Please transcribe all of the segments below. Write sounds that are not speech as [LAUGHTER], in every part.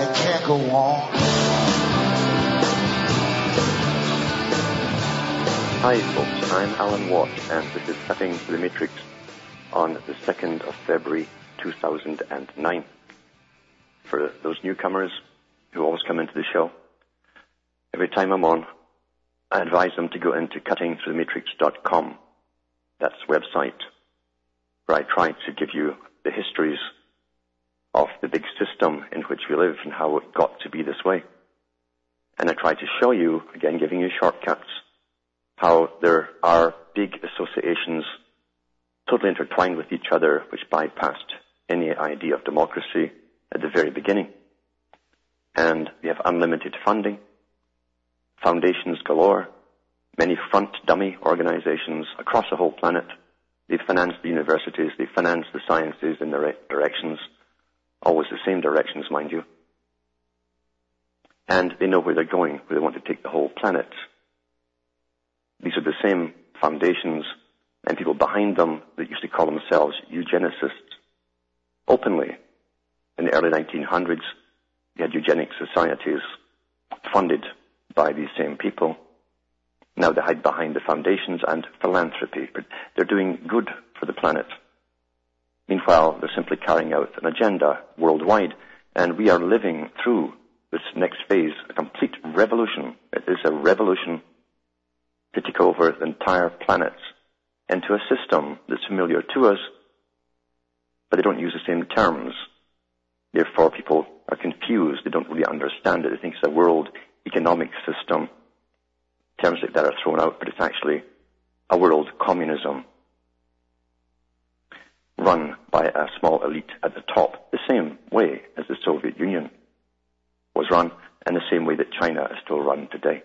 it can't go on. Hi folks, I'm Alan Watt and this is Cutting the Matrix on the 2nd of February 2009. For those newcomers who always come into the show, every time I'm on, I advise them to go into cuttingthroughthematrix.com. That's website where I try to give you the histories of the big system in which we live and how it got to be this way. And I try to show you, again, giving you shortcuts, how there are big associations totally intertwined with each other which bypassed any idea of democracy at the very beginning. And we have unlimited funding, foundations galore, many front dummy organizations across the whole planet. They finance the universities, they finance the sciences in the right directions, always the same directions, mind you. And they know where they're going, where they want to take the whole planet. These are the same foundations and people behind them that used to call themselves eugenicists openly. In the early 1900s, you had eugenic societies funded by these same people. Now they hide behind the foundations and philanthropy, but they're doing good for the planet. Meanwhile, they're simply carrying out an agenda worldwide, and we are living through this next phase, a complete revolution. It is a revolution to take over the entire planet into a system that's familiar to us, but they don't use the same terms. Therefore, people are confused. They don't really understand it. They think it's a world economic system. Terms like that are thrown out, but it's actually a world communism run by a small elite at the top, the same way as the Soviet Union was run, and the same way that China is still run today.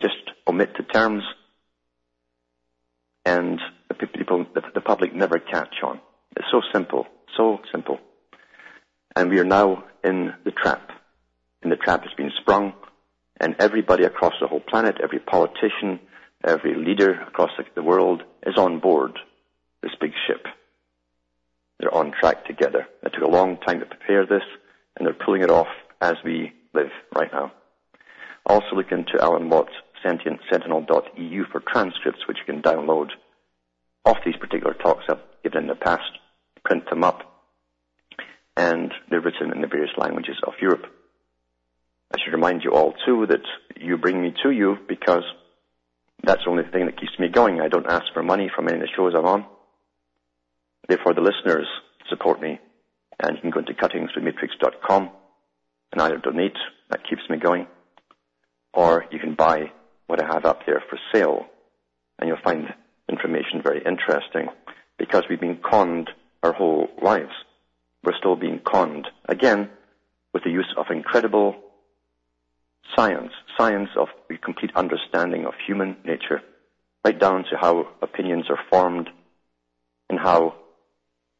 Just omit the terms, and the people, the public never catch on. It's so simple, so simple. And we are now in the trap. And the trap has been sprung, and everybody across the whole planet, every politician, every leader across the world is on board this big ship. They're on track together. It took a long time to prepare this, and they're pulling it off as we live right now. Also look into Alan Watts Sentinel.eu for transcripts which you can download off these particular talks I've given in the past, print them up, and they're written in the various languages of Europe. I should remind you all too that you bring me to you because that's the only thing that keeps me going. I don't ask for money from any of the shows I'm on. Therefore, the listeners support me, and you can go into cuttingthroughmatrix.com and either donate, that keeps me going, or you can buy what I have up there for sale, and you'll find information very interesting because we've been conned our whole lives. We're still being conned again with the use of incredible science, science of the complete understanding of human nature, right down to how opinions are formed and how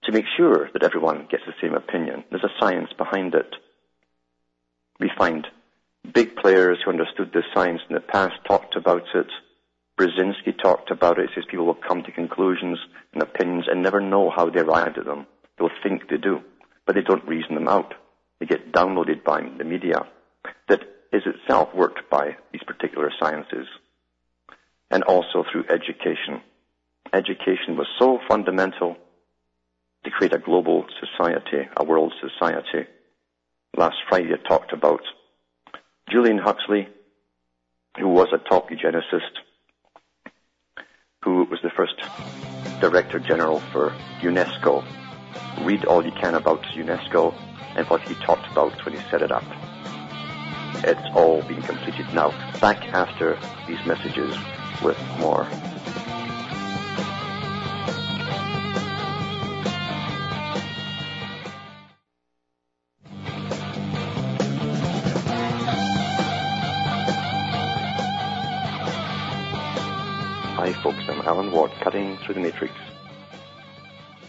to make sure that everyone gets the same opinion. There's a science behind it. We find big players who understood this science in the past talked about it. Brzezinski talked about it. He says people will come to conclusions and opinions and never know how they arrived at them. They'll think they do, but they don't reason them out. They get downloaded by the media that is itself worked by these particular sciences. And also through education. Education was so fundamental to create a global society, a world society. Last Friday I talked about Julian Huxley, who was a top eugenicist, who was the first Director General for UNESCO. Read all you can about UNESCO and what he talked about when he set it up. It's all been completed now. Back after these messages with more. Cutting through the matrix.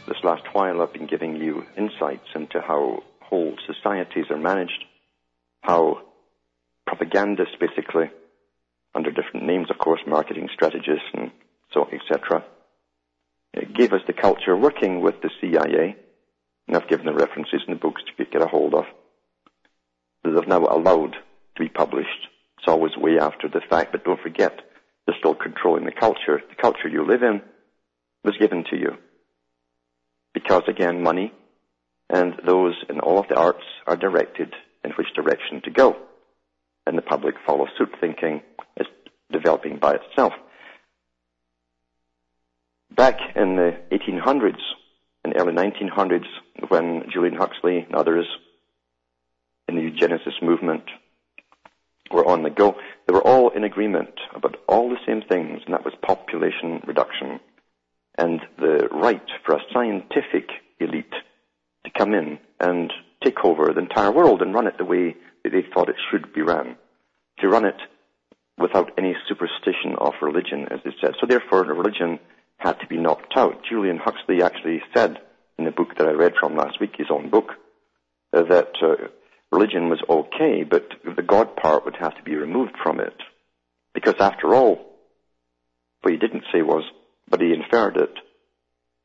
This last while I've been giving you insights into how whole societies are managed, how propagandists basically, under different names of course, marketing strategists and so etc., uh, gave us the culture working with the CIA, and I've given the references in the books to get a hold of, that they've now allowed to be published. It's always way after the fact, but don't forget, they're still controlling the culture. The culture you live in was given to you. Because again, money and those in all of the arts are directed in which direction to go. And the public follows suit thinking it's developing by itself. Back in the 1800s and early 1900s, when Julian Huxley and others in the eugenicist movement were on the go, they were all in agreement about all the same things, and that was population reduction and the right for a scientific elite to come in and take over the entire world and run it the way that they thought it should be run. To run it without any superstition of religion, as they said. So therefore, the religion had to be knocked out. Julian Huxley actually said in the book that I read from last week, his own book, uh, that uh, religion was okay, but the God part would have to be removed from it. Because after all, what he didn't say was, but he inferred it,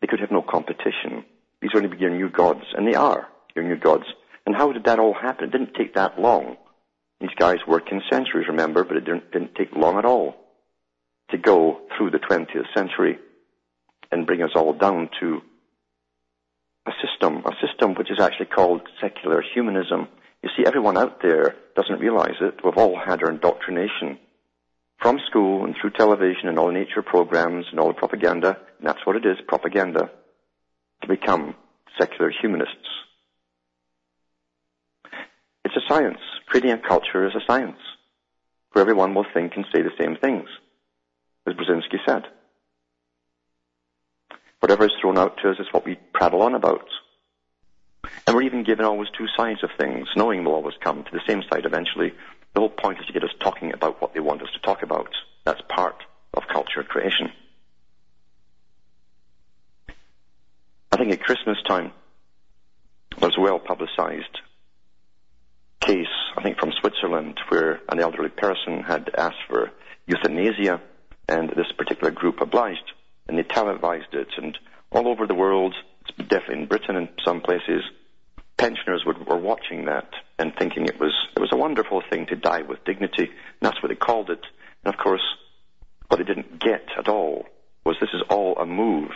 they could have no competition. These are going to be your new gods, and they are your new gods. And how did that all happen? It didn't take that long. These guys worked in centuries, remember, but it didn't, didn't take long at all to go through the 20th century and bring us all down to a system, a system which is actually called secular humanism. You see, everyone out there doesn't realize it. We've all had our indoctrination from school and through television and all nature programs and all the propaganda, and that's what it is, propaganda, to become secular humanists. It's a science. Creating a culture is a science where everyone will think and say the same things, as Brzezinski said. Whatever is thrown out to us is what we prattle on about. And we're even given always two sides of things, knowing we'll always come to the same side eventually. The whole point is to get us talking about what they want us to talk about. That's part of culture creation. I think at Christmas time, there was a well publicized case, I think from Switzerland, where an elderly person had asked for euthanasia, and this particular group obliged and they televised it. And all over the world, definitely in Britain and some places, pensioners were, were watching that and thinking it was it was a wonderful thing to die with dignity. And that's what they called it. And of course, what they didn't get at all was this is all a move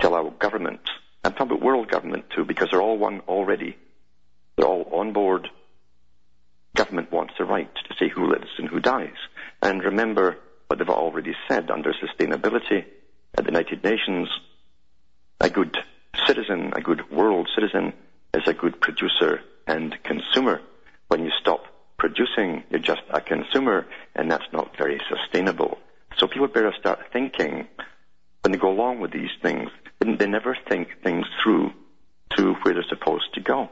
to allow government, and about world government too, because they're all one already. They're all on board. Government wants the right to say who lives and who dies. And remember what they've already said under sustainability at the United Nations, a good citizen, a good world citizen, is a good producer and consumer. When you stop producing, you're just a consumer, and that's not very sustainable. So people better start thinking when they go along with these things. They never think things through to where they're supposed to go.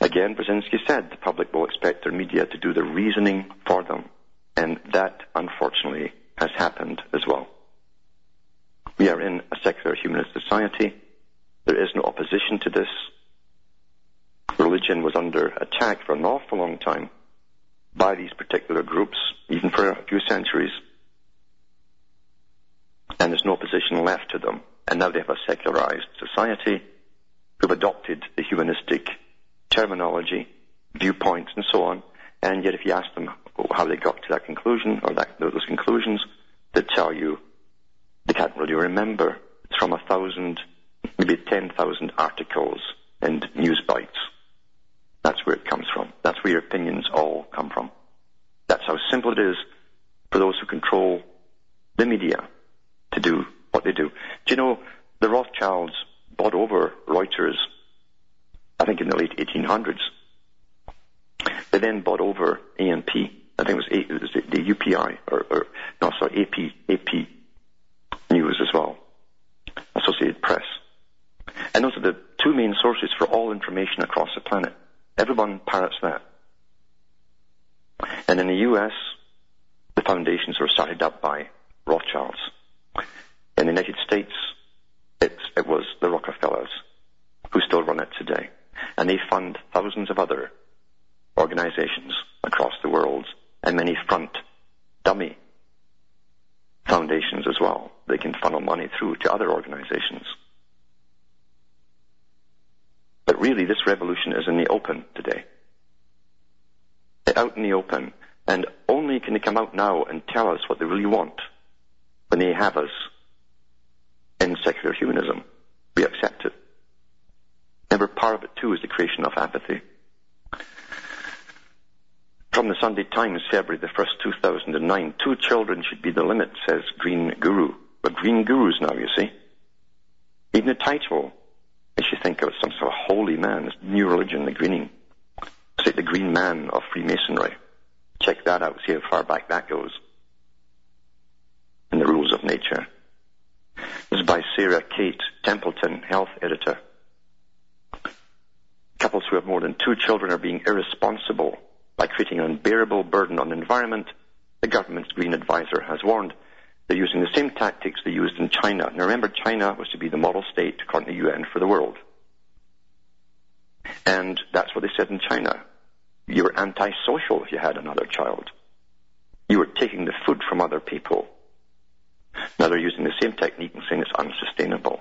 Again, Brzezinski said the public will expect their media to do the reasoning for them. And that, unfortunately, has happened as well. We are in a secular humanist society. There is no opposition to this. Religion was under attack for an awful long time by these particular groups, even for a few centuries. And there's no opposition left to them. And now they have a secularized society who've adopted the humanistic terminology, viewpoints, and so on. And yet if you ask them how they got to that conclusion or that, those conclusions, they tell you they can't really remember. It's from a thousand, maybe 10,000 articles and news bites. That's where it comes from. That's where your opinions all come from. That's how simple it is for those who control the media to do what they do. Do you know the Rothschilds bought over Reuters, I think in the late 1800s. They then bought over AMP. I think it was, a, it was the UPI, or, or no, sorry, AP, AP News as well, Associated Press. And those are the two main sources for all information across the planet. Everyone parrots that. And in the US, the foundations were started up by Rothschilds. In the United States, it, it was the Rockefellers who still run it today. And they fund thousands of other organizations across the world and many front dummy foundations as well. They can funnel money through to other organizations. But really, this revolution is in the open today. Out in the open, and only can they come out now and tell us what they really want when they have us in secular humanism. We accept it. Remember, part of it too is the creation of apathy. From the Sunday Times, February the 1st, 2009, two children should be the limit, says Green Guru. But Green Gurus now, you see. Even the title makes you think of some sort of holy man, this new religion, the Greening. It's like the Green Man of Freemasonry. Check that out, see how far back that goes. In the rules of nature. This is by Sarah Kate Templeton, health editor. Couples who have more than two children are being irresponsible by creating an unbearable burden on the environment, the government's green advisor has warned. They're using the same tactics they used in China. Now remember, China was to be the model state, according to the UN, for the world. And that's what they said in China. You were antisocial if you had another child. You were taking the food from other people. Now they're using the same technique and saying it's unsustainable.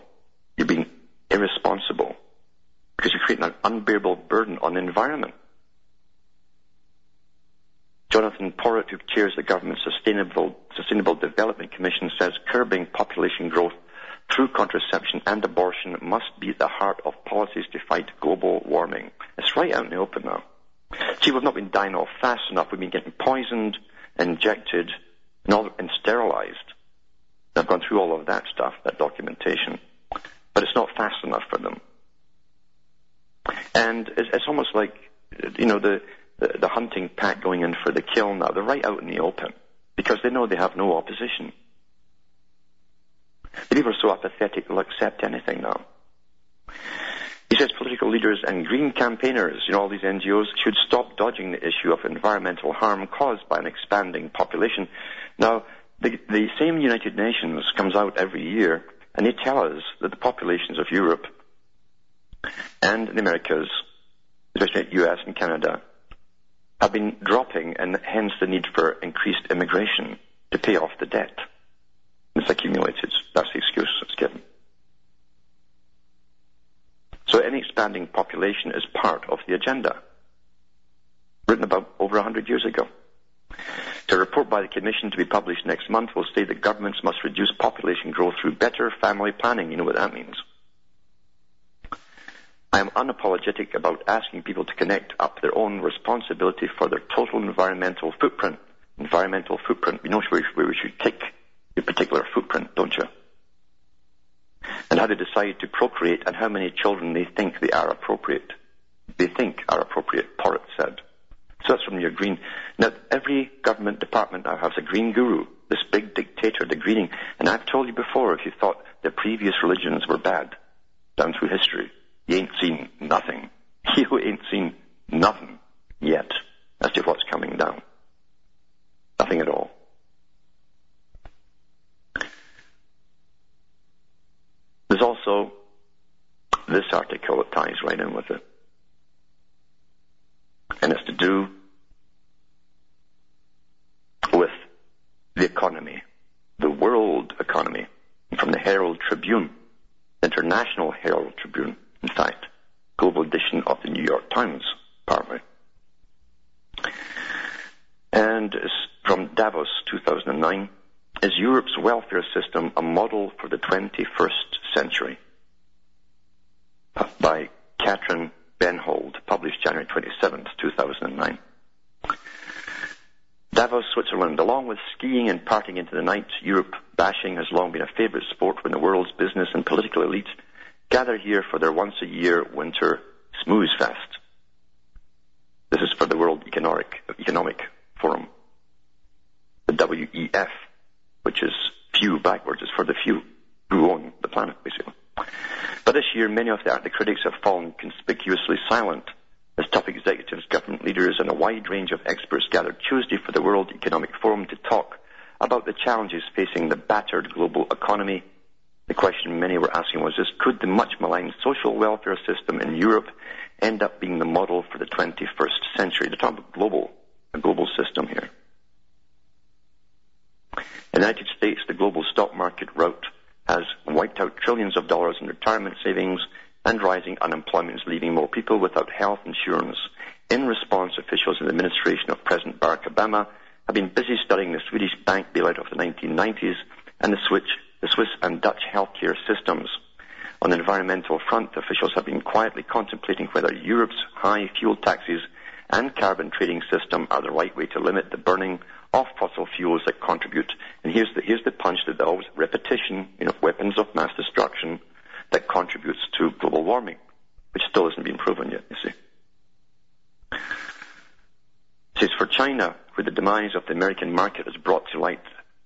You're being irresponsible because you're creating an unbearable burden on the environment. Jonathan Porritt, who chairs the government's Sustainable, Sustainable Development Commission, says curbing population growth through contraception and abortion must be at the heart of policies to fight global warming. It's right out in the open now. See, we've not been dying off fast enough. We've been getting poisoned, injected, and, and sterilized. I've gone through all of that stuff, that documentation. But it's not fast enough for them. And it's, it's almost like, you know, the, the, the hunting pack going in for the kill now. They're right out in the open because they know they have no opposition. Are so apathetic they'll accept anything now. He says political leaders and green campaigners, you know, all these NGOs should stop dodging the issue of environmental harm caused by an expanding population. Now, the, the same United Nations comes out every year and they tell us that the populations of Europe and the Americas, especially US and Canada, have been dropping and hence the need for increased immigration to pay off the debt. It's accumulated. That's the excuse that's given. So any expanding population is part of the agenda, written about over hundred years ago. The report by the Commission to be published next month will state that governments must reduce population growth through better family planning. You know what that means. I am unapologetic about asking people to connect up their own responsibility for their total environmental footprint. Environmental footprint. You know where, we should take your particular footprint, don't you? And how they decide to procreate and how many children they think they are appropriate. They think are appropriate, Porritt said. So that's from your green. Now, every government department now has a green guru, this big dictator, the greening. And I've told you before, if you thought the previous religions were bad, down through history, you ain't seen nothing. [LAUGHS] You ain't seen nothing yet as to what's coming down. Nothing at all. There's also this article that ties right in with it. And it's to do with the economy, the world economy, from the Herald Tribune, International Herald Tribune in fact, global edition of the New York Times, partly. And from Davos 2009, is Europe's welfare system a model for the 21st century? By Katrin Bennhold, published January 27, 2009. Davos, Switzerland. Along with skiing and partying into the night, Europe bashing has long been a favorite sport when the world's business and political elite gather here for their once a year winter smooze fest. This is for the World Economic, Economic Forum. The WEF, which is few backwards, is for the few who own the planet, basically. But this year, many of the, the critics have fallen conspicuously silent as top executives, government leaders, and a wide range of experts gathered Tuesday for the World Economic Forum to talk about the challenges facing the battered global economy. The question many were asking was could the much maligned social welfare system in Europe end up being the model for the 21st century? They're talking about global, a global system here. In the United States, the global stock market rout has wiped out trillions of dollars in retirement savings and rising unemployment is leaving more people without health insurance. In response, officials in the administration of President Barack Obama have been busy studying the Swedish bank bailout of the 1990s and the, switch, the Swiss and Dutch healthcare systems. On the environmental front, officials have been quietly contemplating whether Europe's high fuel taxes and carbon trading system are the right way to limit the burning of fossil fuels that contribute. And here's the, here's the punch that always repetition, you know, weapons of mass destruction that contributes to global warming, which still hasn't been proven yet, you see. It says for China, where the demise of the American market has brought to light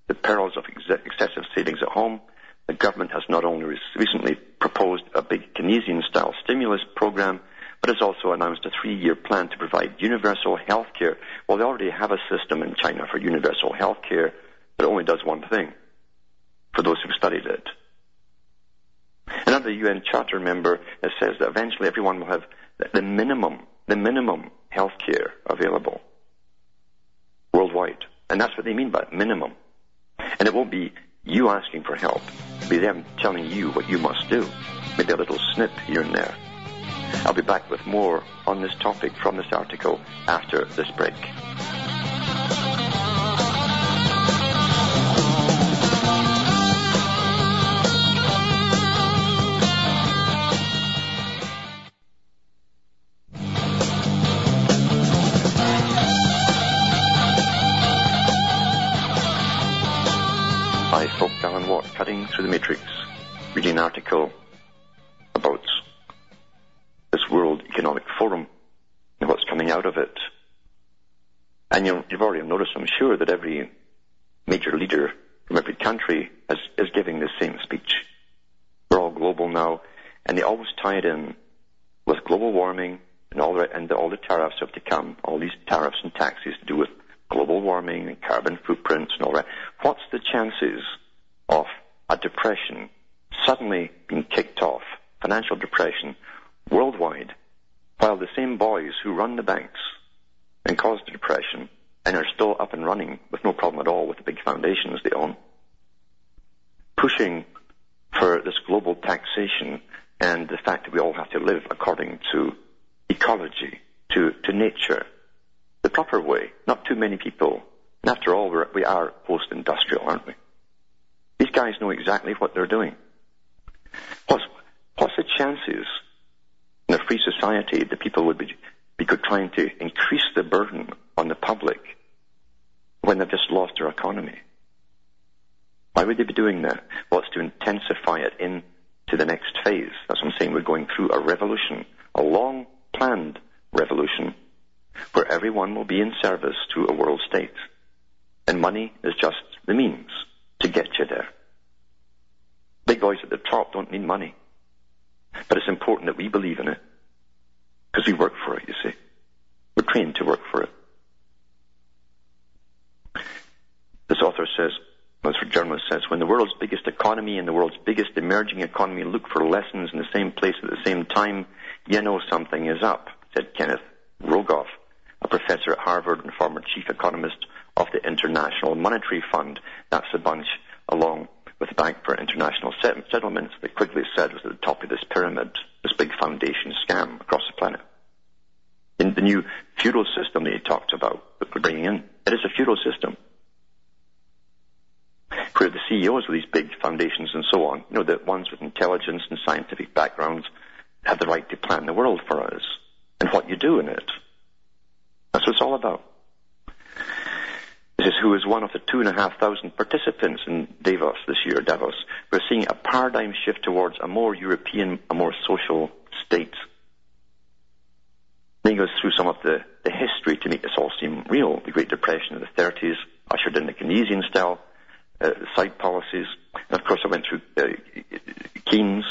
the perils of ex- excessive savings at home, the government has not only recently proposed a big Keynesian-style stimulus program, but has also announced a three-year plan to provide universal health care. Well, they already have a system in China for universal health care that only does one thing, for those who've studied it. Another UN Charter member says that eventually everyone will have the minimum, the minimum health care available worldwide. And that's what they mean by minimum. And it won't be you asking for help. It'll be them telling you what you must do. Maybe a little snip here and there. I'll be back with more on this topic from this article after this break. And you have already noticed, I'm sure, that every major leader from every country is, is giving the same speech. We're all global now, and they always tie it in with global warming and all the, and all the tariffs have to come, all these tariffs and taxes to do with global warming and carbon footprints and all that. What's the chances of a depression suddenly being kicked off, financial depression, worldwide, while the same boys who run the banks and cause the depression and are still up and running with no problem at all with the big foundations they own, pushing for this global taxation and the fact that we all have to live according to ecology, to, to nature, the proper way, not too many people. And after all, we're, we are post-industrial, aren't we? These guys know exactly what they're doing. What's, what's the chances in a free society, the people would be, be trying to increase the burden on the public when they've just lost their economy. Why would they be doing that? Well, it's to intensify it into the next phase. That's what I'm saying. We're going through a revolution, a long planned revolution, where everyone will be in service to a world state. And money is just the means to get you there. Big boys at the top don't need money. But it's important that we believe in it. Because we work for it, you see. We're trained to work for it. This author says, this journalist says, when the world's biggest economy and the world's biggest emerging economy look for lessons in the same place at the same time, you know something is up, said Kenneth Rogoff, a professor at Harvard and former chief economist of the International Monetary Fund. That's a bunch along with the Bank for International Settlements that Quigley said was at the top of this pyramid, this big foundation scam across the planet. In the new feudal system that he talked about that we're bringing in, it is a feudal system. Where the CEOs of these big foundations and so on, you know, the ones with intelligence and scientific backgrounds, have the right to plan the world for us and what you do in it. That's what it's all about. Who is one of the two and a half thousand participants in Davos this year, Davos. We're seeing a paradigm shift towards a more European, a more social state. Then he goes through some of the, the history to make this all seem real. The Great Depression of the 30s, ushered in the Keynesian style, uh, side policies. And of course I went through uh, Keynes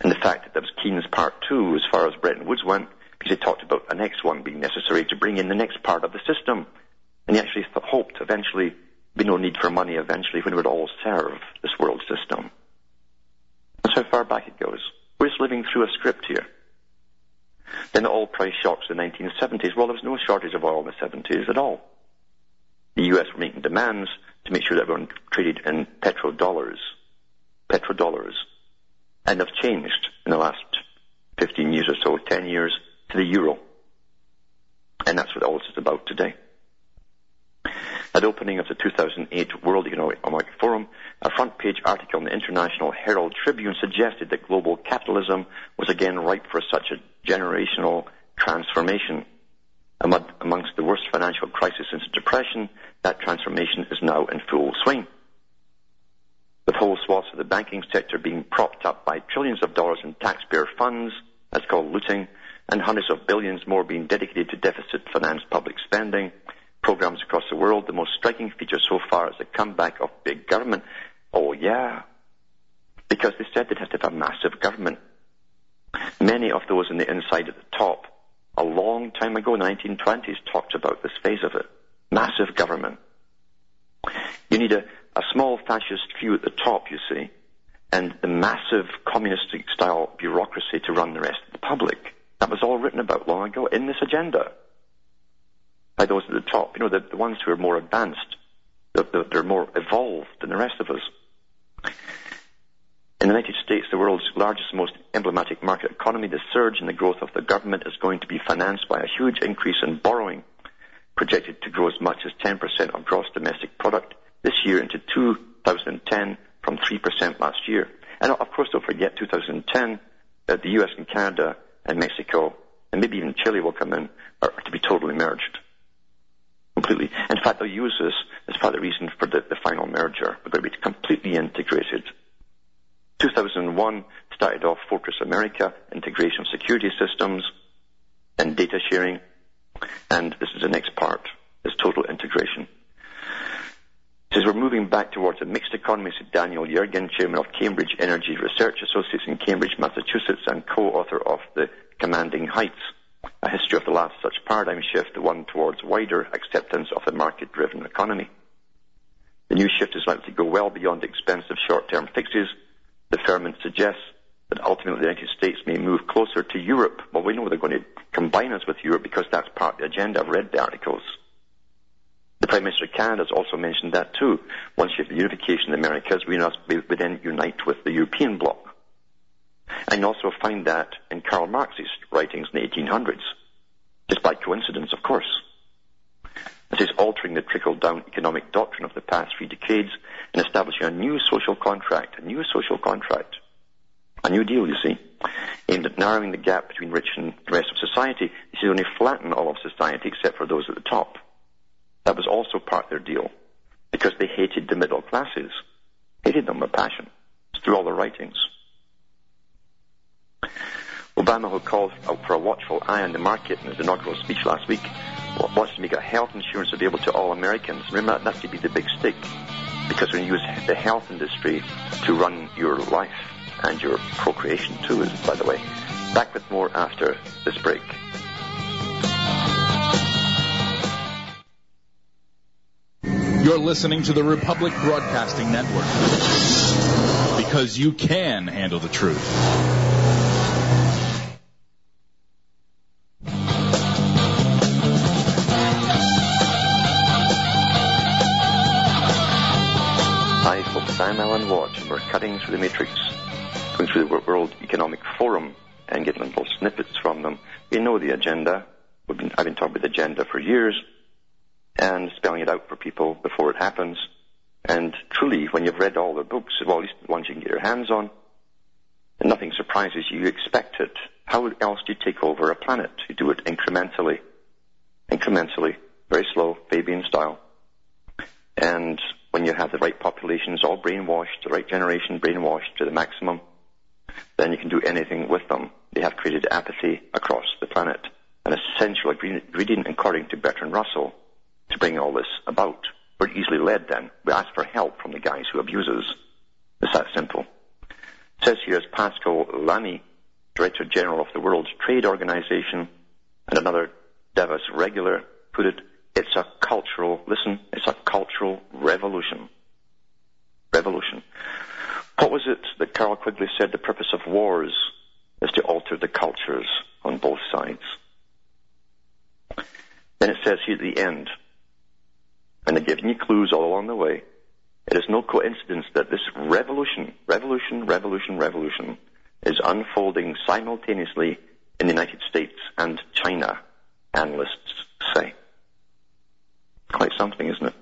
and the fact that there was Keynes part two as far as Bretton Woods went, because he talked about the next one being necessary to bring in the next part of the system. And he actually hoped eventually be no need for money eventually when it would all serve this world system. That's how far back it goes. We're just living through a script here. Then the oil price shocks in the 1970s. Well, there was no shortage of oil in the 70s at all. The US were making demands to make sure that everyone traded in petrodollars. Petrodollars. And have changed in the last 15 years or so, 10 years, to the euro. And that's what all this is about today. At the opening of the 2008 World Economic Forum, a front page article in the International Herald Tribune suggested that global capitalism was again ripe for such a generational transformation. Amongst the worst financial crisis since the Depression, that transformation is now in full swing. With whole swaths of the banking sector being propped up by trillions of dollars in taxpayer funds, that's called looting, and hundreds of billions more being dedicated to deficit financed public spending, programs across the world, the most striking feature so far is the comeback of big government. Oh yeah. Because they said they'd have to have a massive government. Many of those in the inside at the top, a long time ago, in the 1920s, talked about this phase of it. Massive government. You need a, a small fascist few at the top, you see, and the massive communistic style bureaucracy to run the rest of the public. That was all written about long ago in this agenda by those at the top. You know, the, the ones who are more advanced. They're, they're more evolved than the rest of us. In the United States, the world's largest most emblematic market economy, the surge in the growth of the government is going to be financed by a huge increase in borrowing, projected to grow as much as 10% of gross domestic product this year into 2010 from 3% last year. And of course, don't forget 2010, uh, the US and Canada and Mexico and maybe even Chile will come in are to be totally merged completely. In fact, they'll use this as part of the reason for the, the final merger. We're going to be completely integrated. 2001 started off Fortress America, integration of security systems and data sharing. And this is the next part, is total integration. Says we're moving back towards a mixed economy, said Daniel Yergin, chairman of Cambridge Energy Research Associates in Cambridge, Massachusetts, and co-author of The Commanding Heights a history of the last such paradigm shift, one towards wider acceptance of the market-driven economy. The new shift is likely to go well beyond expensive short-term fixes. The firm suggests that ultimately the United States may move closer to Europe. Well, we know they're going to combine us with Europe because that's part of the agenda. I've read the articles. The Prime Minister of Canada has also mentioned that too. Once you have the unification of the Americas, we must then unite with the European bloc. And you also find that in Karl Marx's writings in the 1800s, just by coincidence, of course. This is altering the trickle-down economic doctrine of the past three decades and establishing a new social contract, a new social contract, a new deal, you see, aimed at narrowing the gap between rich and the rest of society. This is only flatten all of society except for those at the top. That was also part of their deal because they hated the middle classes, hated them with passion through all their writings. Obama, who called for a watchful eye on the market in his inaugural speech last week, wants to make health insurance available to all Americans. Remember, that should be the big stick. Because when you use the health industry to run your life and your procreation too, by the way. Back with more after this break. You're listening to the Republic Broadcasting Network. Because you can handle the truth. We're cutting through the matrix, going through the World Economic Forum and getting little snippets from them. We know the agenda. We've been, I've been talking about the agenda for years and spelling it out for people before it happens. And truly, when you've read all the books, well, at least the ones you can get your hands on, nothing surprises you. You expect it. How else do you take over a planet? You do it incrementally. Incrementally. Very slow, Fabian style. And when you have the right populations all brainwashed, the right generation brainwashed to the maximum, then you can do anything with them. They have created apathy across the planet, an essential ingredient according to Bertrand Russell to bring all this about. We're easily led then. We ask for help from the guys who abuse us. It's that simple. It says here as Pascal Lamy, Director General of the World Trade Organization, and another Davos regular put it, It's a cultural, listen, it's a cultural revolution. Revolution. What was it that Carroll Quigley said the purpose of wars is to alter the cultures on both sides? Then it says here at the end, and they're giving you clues all along the way, it is no coincidence that this revolution, revolution, revolution, revolution is unfolding simultaneously in the United States and China, analysts say. Quite something, isn't it?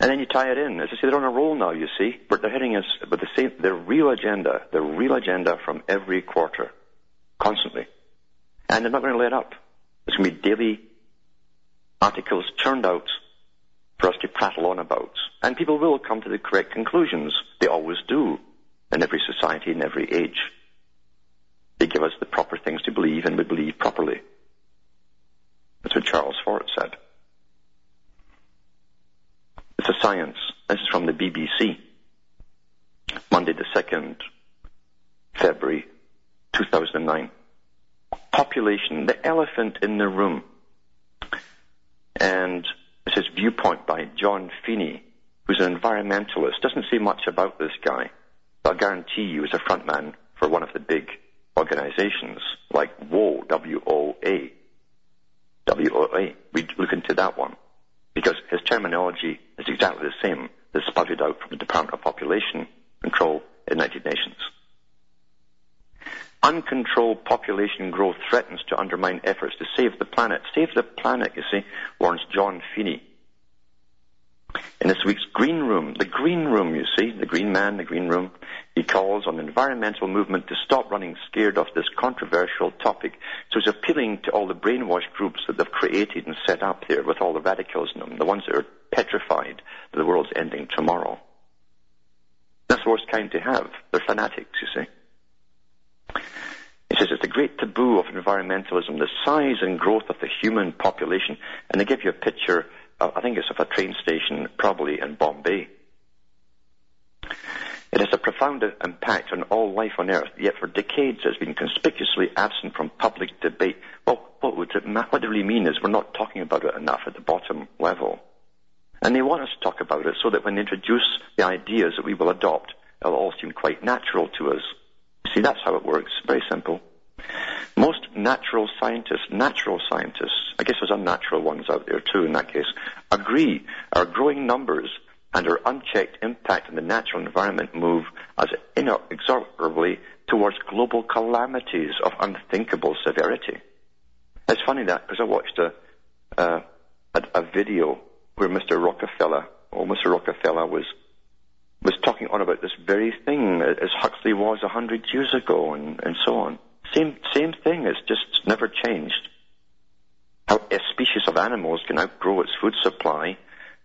And then you tie it in. As I say, they're on a roll now, you see, but they're hitting us with the same, their real agenda, their real agenda from every quarter, constantly. And they're not going to let up. There's going to be daily articles churned out for us to prattle on about. And people will come to the correct conclusions. They always do in every society, in every age. They give us the proper things to believe and we believe properly. That's what Charles Fort said. It's a science. This is from the BBC. Monday the 2nd, February 2009. Population, the elephant in the room. And this is Viewpoint by John Feeney, who's an environmentalist. Doesn't say much about this guy, but I'll guarantee you he's a frontman for one of the big organizations like WOA, W-O-A. W-O-A. We look into that one because his terminology is exactly the same as spouted out from the Department of Population Control in United Nations. Uncontrolled population growth threatens to undermine efforts to save the planet. Save the planet, you see, warns John Feeney. In this week's Green Room, the Green Room, you see, the Green Man, the Green Room, he calls on the environmental movement to stop running scared of this controversial topic. So he's appealing to all the brainwashed groups that they've created and set up there with all the radicals in them, the ones that are petrified that the world's ending tomorrow. That's the worst kind to have. They're fanatics, you see. He says it's the great taboo of environmentalism, the size and growth of the human population. And they give you a picture, I think it's of a train station, probably in Bombay. It has a profound impact on all life on Earth, yet for decades it has been conspicuously absent from public debate. Well, what would it what it really mean is we're not talking about it enough at the bottom level. And they want us to talk about it so that when they introduce the ideas that we will adopt, it'll all seem quite natural to us. See, that's how it works. Very simple. Most natural scientists, natural scientists, I guess there's unnatural ones out there too in that case, agree our growing numbers and our unchecked impact on the natural environment move as inexorably towards global calamities of unthinkable severity. It's funny that because I watched a, uh, a, a video where Mr. Rockefeller, or Mr. Rockefeller was was talking on about this very thing as Huxley was a hundred years ago and, and so on. Same same thing. It's just never changed. How a species of animals can outgrow its food supply,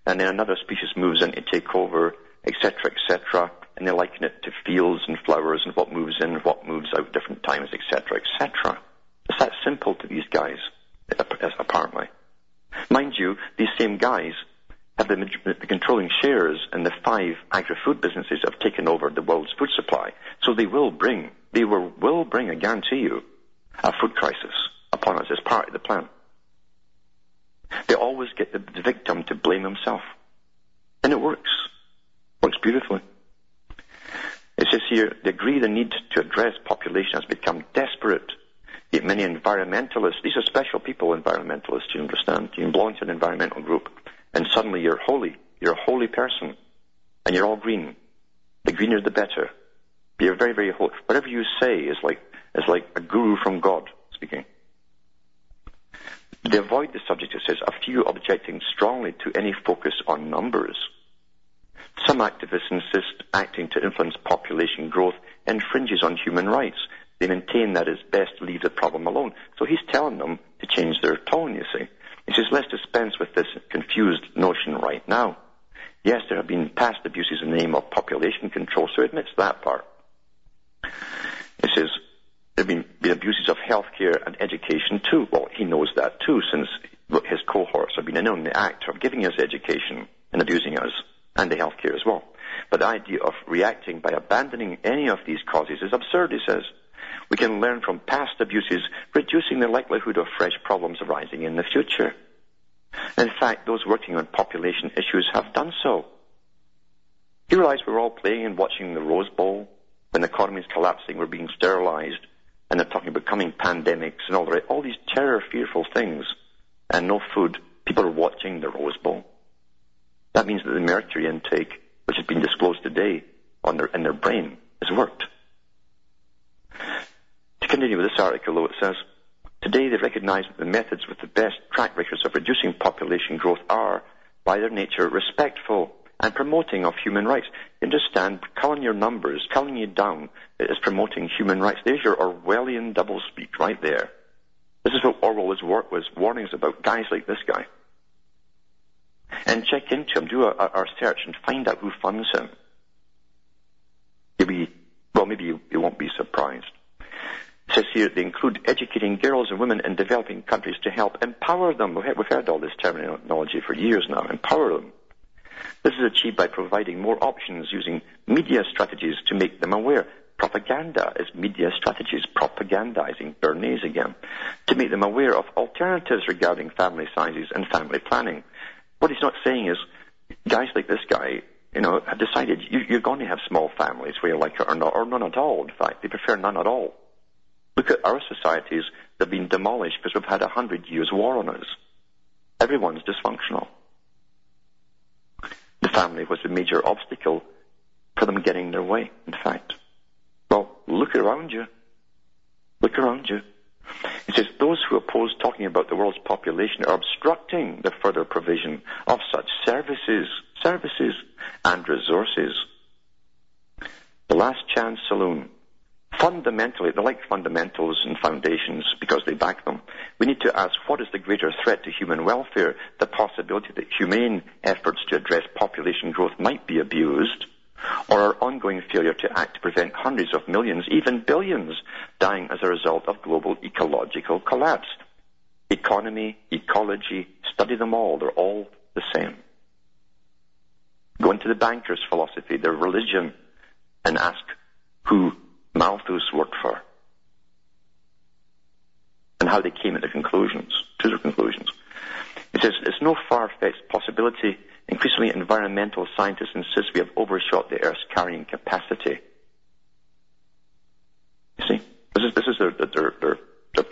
and then another species moves in to take over, etc., etc., and they liken it to fields and flowers and what moves in, what moves out different times, etc., etc. It's that simple to these guys, apparently. Mind you, these same guys have the, the controlling shares in the five agri-food businesses have taken over the world's food supply. So they will bring, they will, will bring, I guarantee you, a food crisis upon us as part of the plan. They always get the, the victim to blame himself. And it works. Works beautifully. It says here, they agree the need to address population has become desperate. Yet many environmentalists, these are special people, environmentalists, you understand? You belong to an environmental group and suddenly you're holy. You're a holy person, and you're all green. The greener the better. You're very, very holy. Whatever you say is like is like a guru from God speaking. They avoid the subject, it says, a few objecting strongly to any focus on numbers. Some activists insist acting to influence population growth infringes on human rights. They maintain that it's best to leave the problem alone. So he's telling them to change their tone, you see. He says, let's dispense with this confused notion right now. Yes, there have been past abuses in the name of population control, so he admits that part. He says, there have been, abuses of healthcare and education too. Well, he knows that too, since his cohorts have been in the act of giving us education and abusing us, and the healthcare as well. But the idea of reacting by abandoning any of these causes is absurd, he says. We can learn from past abuses, reducing the likelihood of fresh problems arising in the future. In fact, those working on population issues have done so. You realize we're all playing and watching the Rose Bowl when the economy is collapsing, we're being sterilized, and they're talking about coming pandemics and all the all these terror, fearful things, and no food. People are watching the Rose Bowl. That means that the mercury intake, which has been disclosed today on their, in their brain, has worked. To continue with this article, though, it says, Today they recognize that the methods with the best track records of reducing population growth are, by their nature, respectful and promoting of human rights. You understand, culling your numbers, culling you down, is promoting human rights. There's your Orwellian doublespeak right there. This is what Orwell was, was warning us about, guys like this guy. And check into him, do a, a, a search and find out who funds him. You'll be, well, maybe you, you won't be surprised. It says here they include educating girls and women in developing countries to help empower them. We've heard all this terminology for years now. Empower them. This is achieved by providing more options using media strategies to make them aware. Propaganda is media strategies, propagandizing Bernays again, to make them aware of alternatives regarding family sizes and family planning. What he's not saying is, guys like this guy, you know, have decided you, are going to have small families where you like it or not, or none at all. In fact, they prefer none at all. Look at our societies, they've been demolished because we've had a hundred years war on us. Everyone's dysfunctional. The family was a major obstacle for them getting their way, in fact. Well, look around you. Look around you. He says, those who oppose talking about the world's population are obstructing the further provision of such services, services and resources. The Last Chance Saloon Fundamentally, they're like fundamentals and foundations because they back them. We need to ask what is the greater threat to human welfare? The possibility that humane efforts to address population growth might be abused, or our ongoing failure to act to prevent hundreds of millions, even billions, dying as a result of global ecological collapse. Economy, ecology, study them all. They're all the same. Go into the banker's philosophy, their religion, and ask who Malthus worked for, and how they came at the conclusions, to their conclusions. He says, it's no far-fetched possibility. Increasingly, environmental scientists insist we have overshot the Earth's carrying capacity. You see, this is, this is their, their, their, their.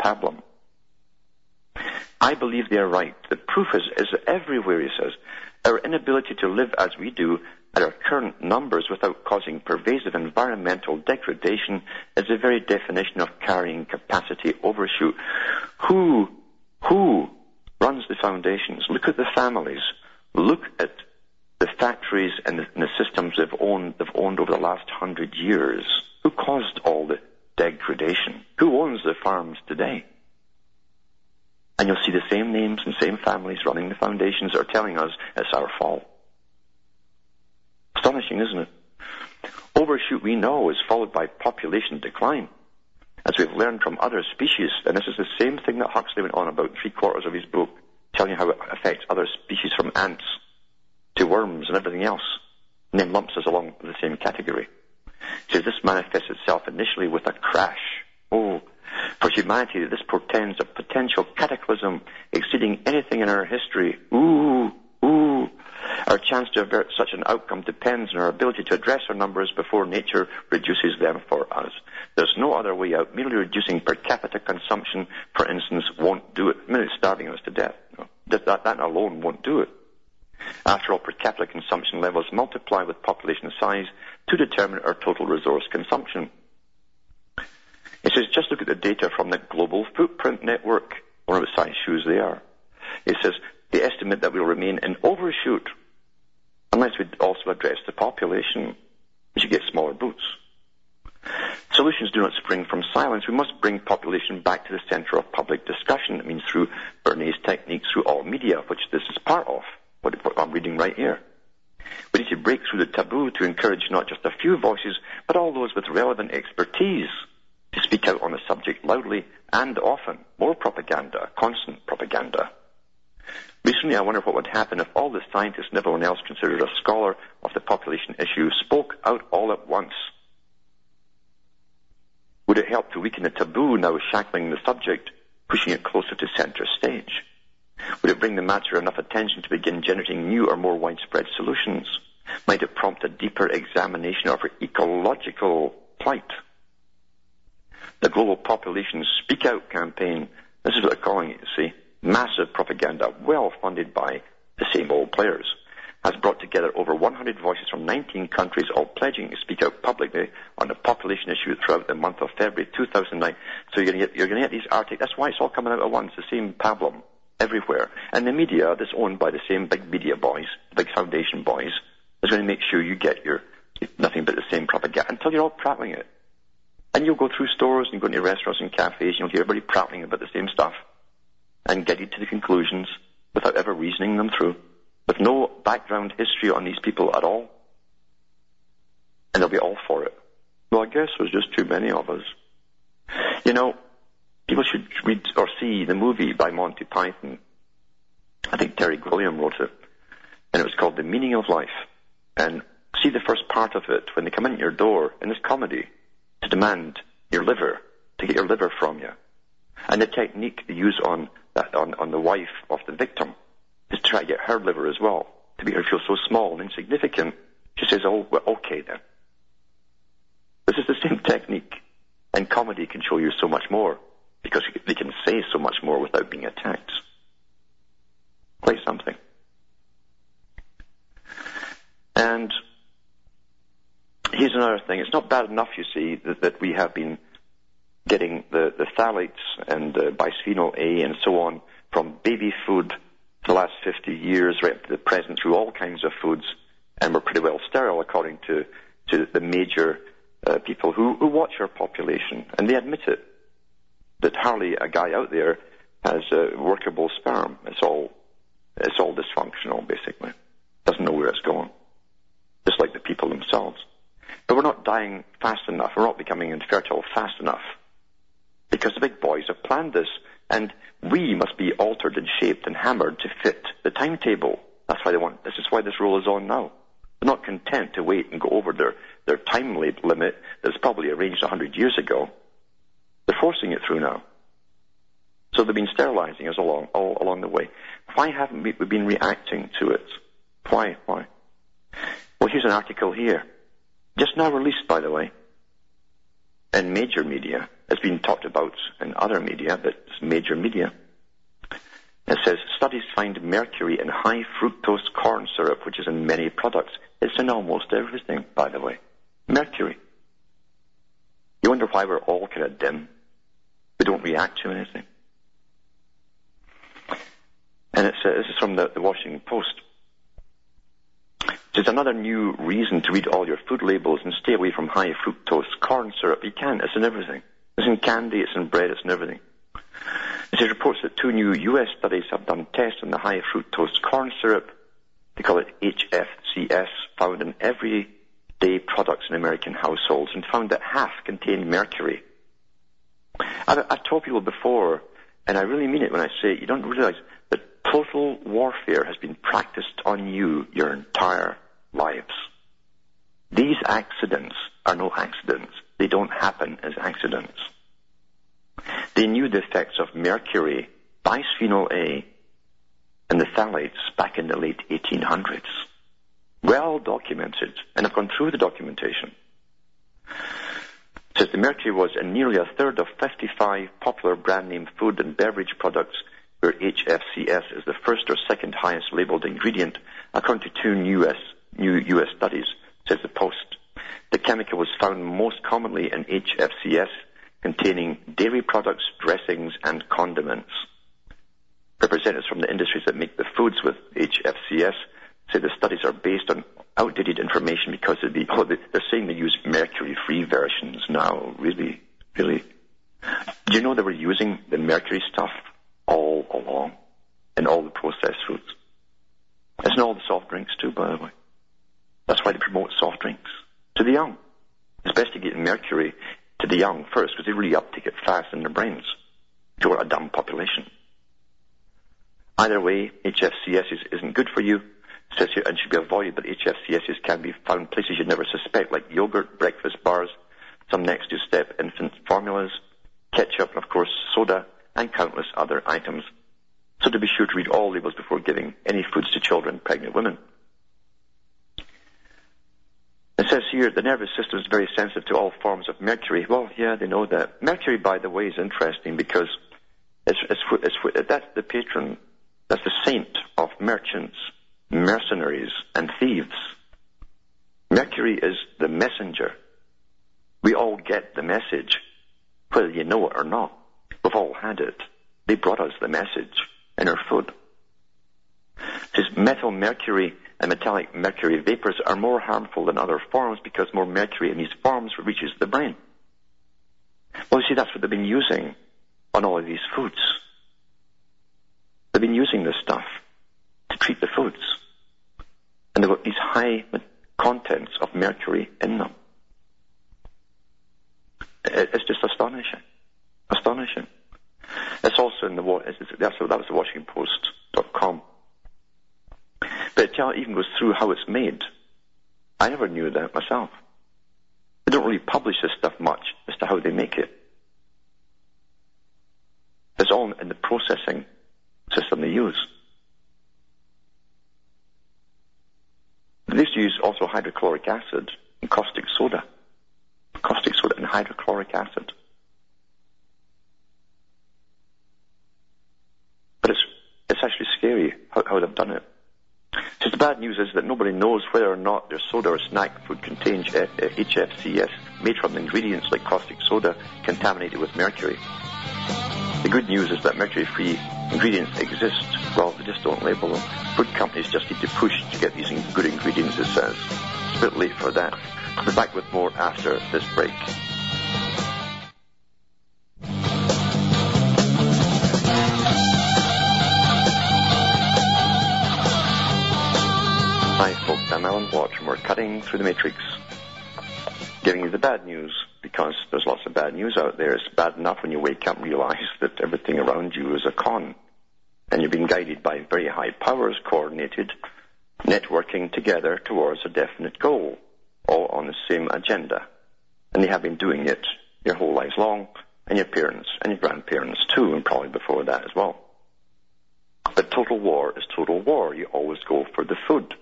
I believe they are right. The proof is, is everywhere, he says. Our inability to live as we do at our current numbers without causing pervasive environmental degradation is the very definition of carrying capacity overshoot. Who, who runs the foundations? Look at the families. Look at the factories and the, and the systems they've owned, they've owned over the last hundred years. Who caused all the degradation? Who owns the farms today? And you'll see the same names and same families running the foundations are telling us it's our fault. Astonishing, isn't it? Overshoot, we know, is followed by population decline. As we've learned from other species, and this is the same thing that Huxley went on about three quarters of his book, telling you how it affects other species from ants to worms and everything else, and then lumps us along the same category. Says this manifests itself initially with a crash. Oh, for humanity, this portends a potential cataclysm exceeding anything in our history. Ooh. Our chance to avert such an outcome depends on our ability to address our numbers before nature reduces them for us. There's no other way out. Merely reducing per capita consumption, for instance, won't do it. I mean, starving us to death. That, that, alone won't do it. After all, per capita consumption levels multiply with population size to determine our total resource consumption. It says, just look at the data from the Global Footprint Network. One of the size shoes they are. It says, the estimate that we'll remain in overshoot unless we also address the population, we should get smaller boots. Solutions do not spring from silence. We must bring population back to the center of public discussion. That means through Bernays techniques, through all media, which this is part of, what, I'm reading right here. We need to break through the taboo to encourage not just a few voices, but all those with relevant expertise to speak out on the subject loudly and often. More propaganda, constant propaganda. Recently, I wonder what would happen if all the scientists and everyone else considered a scholar of the population issue spoke out all at once. Would it help to weaken the taboo now shackling the subject, pushing it closer to center stage? Would it bring the matter enough attention to begin generating new or more widespread solutions? Might it prompt a deeper examination of our ecological plight? The Global Population Speak Out campaign, this is what they're calling it, you see. Massive propaganda, well funded by the same old players, has brought together over 100 voices from 19 countries, all pledging to speak out publicly on the population issue throughout the month of February 2009. So you're going to get, you're going to get these articles. That's why it's all coming out at once, the same pablum everywhere. And the media that's owned by the same big media boys, big foundation boys, is going to make sure you get your nothing but the same propaganda until you're all prattling it. And you'll go through stores and go into restaurants and cafes and you'll hear everybody prattling about the same stuff and get you to the conclusions without ever reasoning them through, with no background history on these people at all. And they'll be all for it. Well, I guess there's just too many of us. You know, people should read or see the movie by Monty Python. I think Terry Gilliam wrote it. And it was called The Meaning of Life. And see the first part of it when they come in your door in this comedy to demand your liver, to get your liver from you. And the technique they use on, that, on, on the wife of the victim is to try to get her liver as well, to make her feel so small and insignificant. She says, oh, well, okay then. This is the same technique. And comedy can show you so much more because they can say so much more without being attacked. Play something. And here's another thing. It's not bad enough, you see, that, that we have been getting the, the phthalates and bisphenol A and so on from baby food for the last 50 years right up to the present through all kinds of foods, and we're pretty well sterile according to, to the major uh, people who, who watch our population, and they admit it, that hardly a guy out there has a workable sperm. It's all, it's all dysfunctional, basically. Doesn't know where it's going. Just like the people themselves. But we're not dying fast enough. We're not becoming infertile fast enough. Because the big boys have planned this, and we must be altered and shaped and hammered to fit the timetable. That's why they want, this is why this rule is on now. They're not content to wait and go over their, their time limit that's probably arranged a hundred years ago. They're forcing it through now. So they've been sterilizing us along, all along the way. Why haven't we been reacting to it? Why? Why? Well, here's an article here. Just now released, by the way, in major media. It's been talked about in other media, but it's major media. It says studies find mercury in high fructose corn syrup, which is in many products. It's in almost everything, by the way. Mercury. You wonder why we're all kind of dim? We don't react to anything. And it's, uh, this is from the, the Washington Post. There's another new reason to read all your food labels and stay away from high fructose corn syrup. You can't. It's in everything. It's in candy, it's in bread, it's in everything. It says reports that two new U.S. studies have done tests on the high fructose corn syrup. They call it HFCS, found in everyday products in American households, and found that half contain mercury. I've, I've told people before, and I really mean it when I say it, you don't realize that total warfare has been practiced on you your entire lives. These accidents are no accidents. They don't happen as accidents. They knew the effects of mercury, bisphenol A, and the phthalates back in the late 1800s. Well documented, and I've gone through the documentation. Says the mercury was in nearly a third of 55 popular brand name food and beverage products where HFCS is the first or second highest labeled ingredient, according to two new US, new US studies, says the Post. The chemical was found most commonly in HFCS containing dairy products, dressings, and condiments. Representatives from the industries that make the foods with HFCS say the studies are based on outdated information because oh, they're saying they use mercury-free versions now. Really, really. Do you know they were using the mercury stuff all along in all the processed foods? It's in all the soft drinks too, by the way. That's why they promote soft drinks to the young. It's best to get mercury to the young first because they really uptake it fast in their brains if you want a dumb population. Either way, HFCS is, isn't good for you and should be avoided, but HFCSs can be found places you'd never suspect, like yogurt, breakfast bars, some next to step infant formulas, ketchup, and of course soda, and countless other items. So to be sure to read all labels before giving any foods to children, pregnant women. It says here the nervous system is very sensitive to all forms of mercury. Well, yeah, they know that. Mercury, by the way, is interesting because it's, it's, it's, that's the patron, that's the saint of merchants, mercenaries, and thieves. Mercury is the messenger. We all get the message, whether you know it or not. We've all had it. They brought us the message in our food. It says methyl mercury and metallic mercury vapors are more harmful than other forms because more mercury in these forms reaches the brain. Well, you see, that's what they've been using on all of these foods. They've been using this stuff to treat the foods. And they've got these high contents of mercury in them. It's just astonishing. Astonishing. It's also in the, that's, that was the Washington It even goes through how it's made. I never knew that myself. They don't really publish this stuff much as to how they make it. It's all in the processing system they use. They used to use also hydrochloric acid and caustic soda. Caustic soda and hydrochloric acid. But it's, it's actually scary how, how they've done it. The bad news is that nobody knows whether or not their soda or snack food contains HFCS eh, made from ingredients like caustic soda contaminated with mercury. The good news is that mercury-free ingredients exist. Well, they just don't label them. Food companies just need to push to get these good ingredients, it says. It's a bit late for that. I'll be back with more after this break. And we're cutting through the matrix. Giving you the bad news because there's lots of bad news out there. It's bad enough when you wake up and realize that everything around you is a con. And you're being guided by very high powers, coordinated, networking together towards a definite goal, all on the same agenda. And they have been doing it your whole lives long, and your parents, and your grandparents too, and probably before that as well. But total war is total war. You always go for the food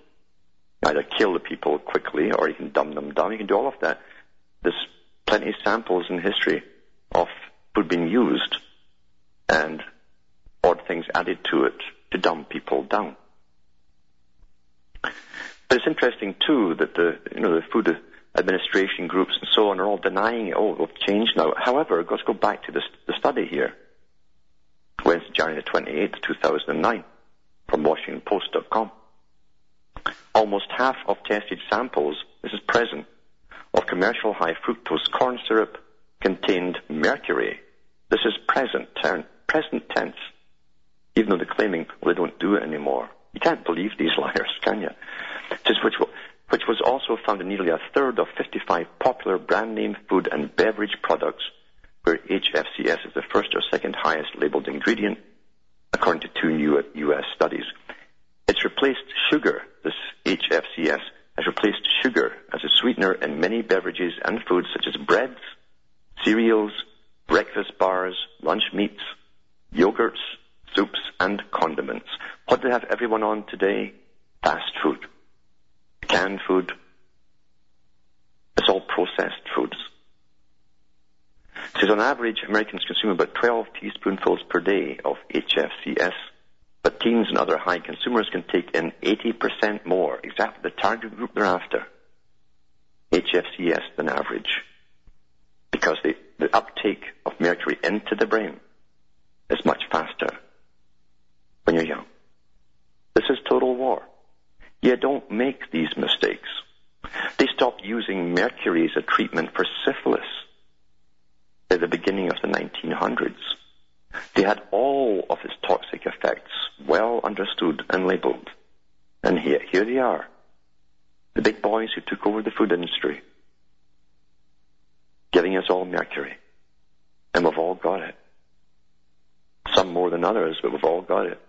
either kill the people quickly or you can dumb them down. You can do all of that. There's plenty of samples in history of food being used and odd things added to it to dumb people down. But it's interesting too that the you know the food administration groups and so on are all denying it. Oh, we've changed now. However, let's go back to this, the study here. Wednesday, January the 28th, 2009, from WashingtonPost.com almost half of tested samples, this is present, of commercial high fructose corn syrup contained mercury. This is present, term, present tense, even though they're claiming well, they don't do it anymore. You can't believe these [LAUGHS] liars, can you? Just which, which was also found in nearly a third of 55 popular brand name food and beverage products where HFCS is the first or second highest labeled ingredient, according to two new U.S. studies. It's replaced sugar, this HFCS, has replaced sugar as a sweetener in many beverages and foods such as breads, cereals, breakfast bars, lunch meats, yogurts, soups, and condiments. What do they have everyone on today? Fast food. Canned food. It's all processed foods. It says on average, Americans consume about 12 teaspoonfuls per day of HFCS teens and other high consumers can take in 80% more, exactly the target group they're after, HFCS than average. Because the, the uptake of mercury into the brain is much faster when you're young. This is total war. You don't make these mistakes. They stopped using mercury as a treatment for syphilis at the beginning of the 1900s. They had all of its toxic effects well understood and labeled. And here, here they are. The big boys who took over the food industry. Giving us all mercury. And we've all got it. Some more than others, but we've all got it.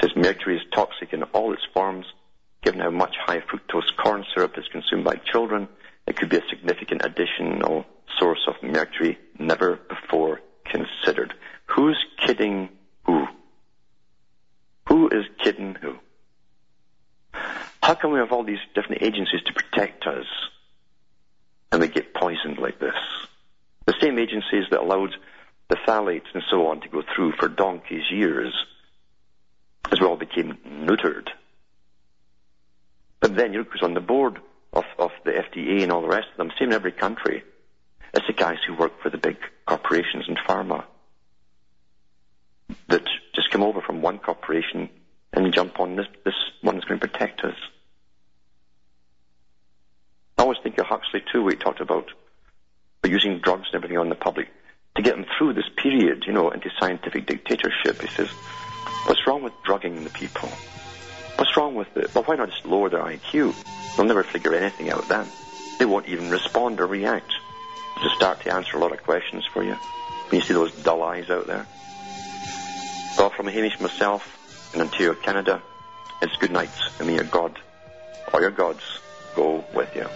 Says mercury is toxic in all its forms, given how much high fructose corn syrup is consumed by children It could be a significant additional source of mercury never before considered. Who's kidding who? Who is kidding who? How come we have all these different agencies to protect us and we get poisoned like this? The same agencies that allowed the phthalates and so on to go through for donkey's years as we all became neutered. But then, you know, who's on the board of, of the FDA and all the rest of them, same in every country, it's the guys who work for the big corporations and pharma that just come over from one corporation and jump on this, this one that's going to protect us. I always think of Huxley too, he talked about using drugs and everything on the public to get them through this period, you know, into scientific dictatorship. He says, what's wrong with drugging the people? What's wrong with it? Well, why not just lower their IQ? They'll never figure anything out then. They won't even respond or react. Just start to answer a lot of questions for you. When you see those dull eyes out there. Well, from Hamish myself in Ontario, Canada, it's good night, and may your God or your gods go with you.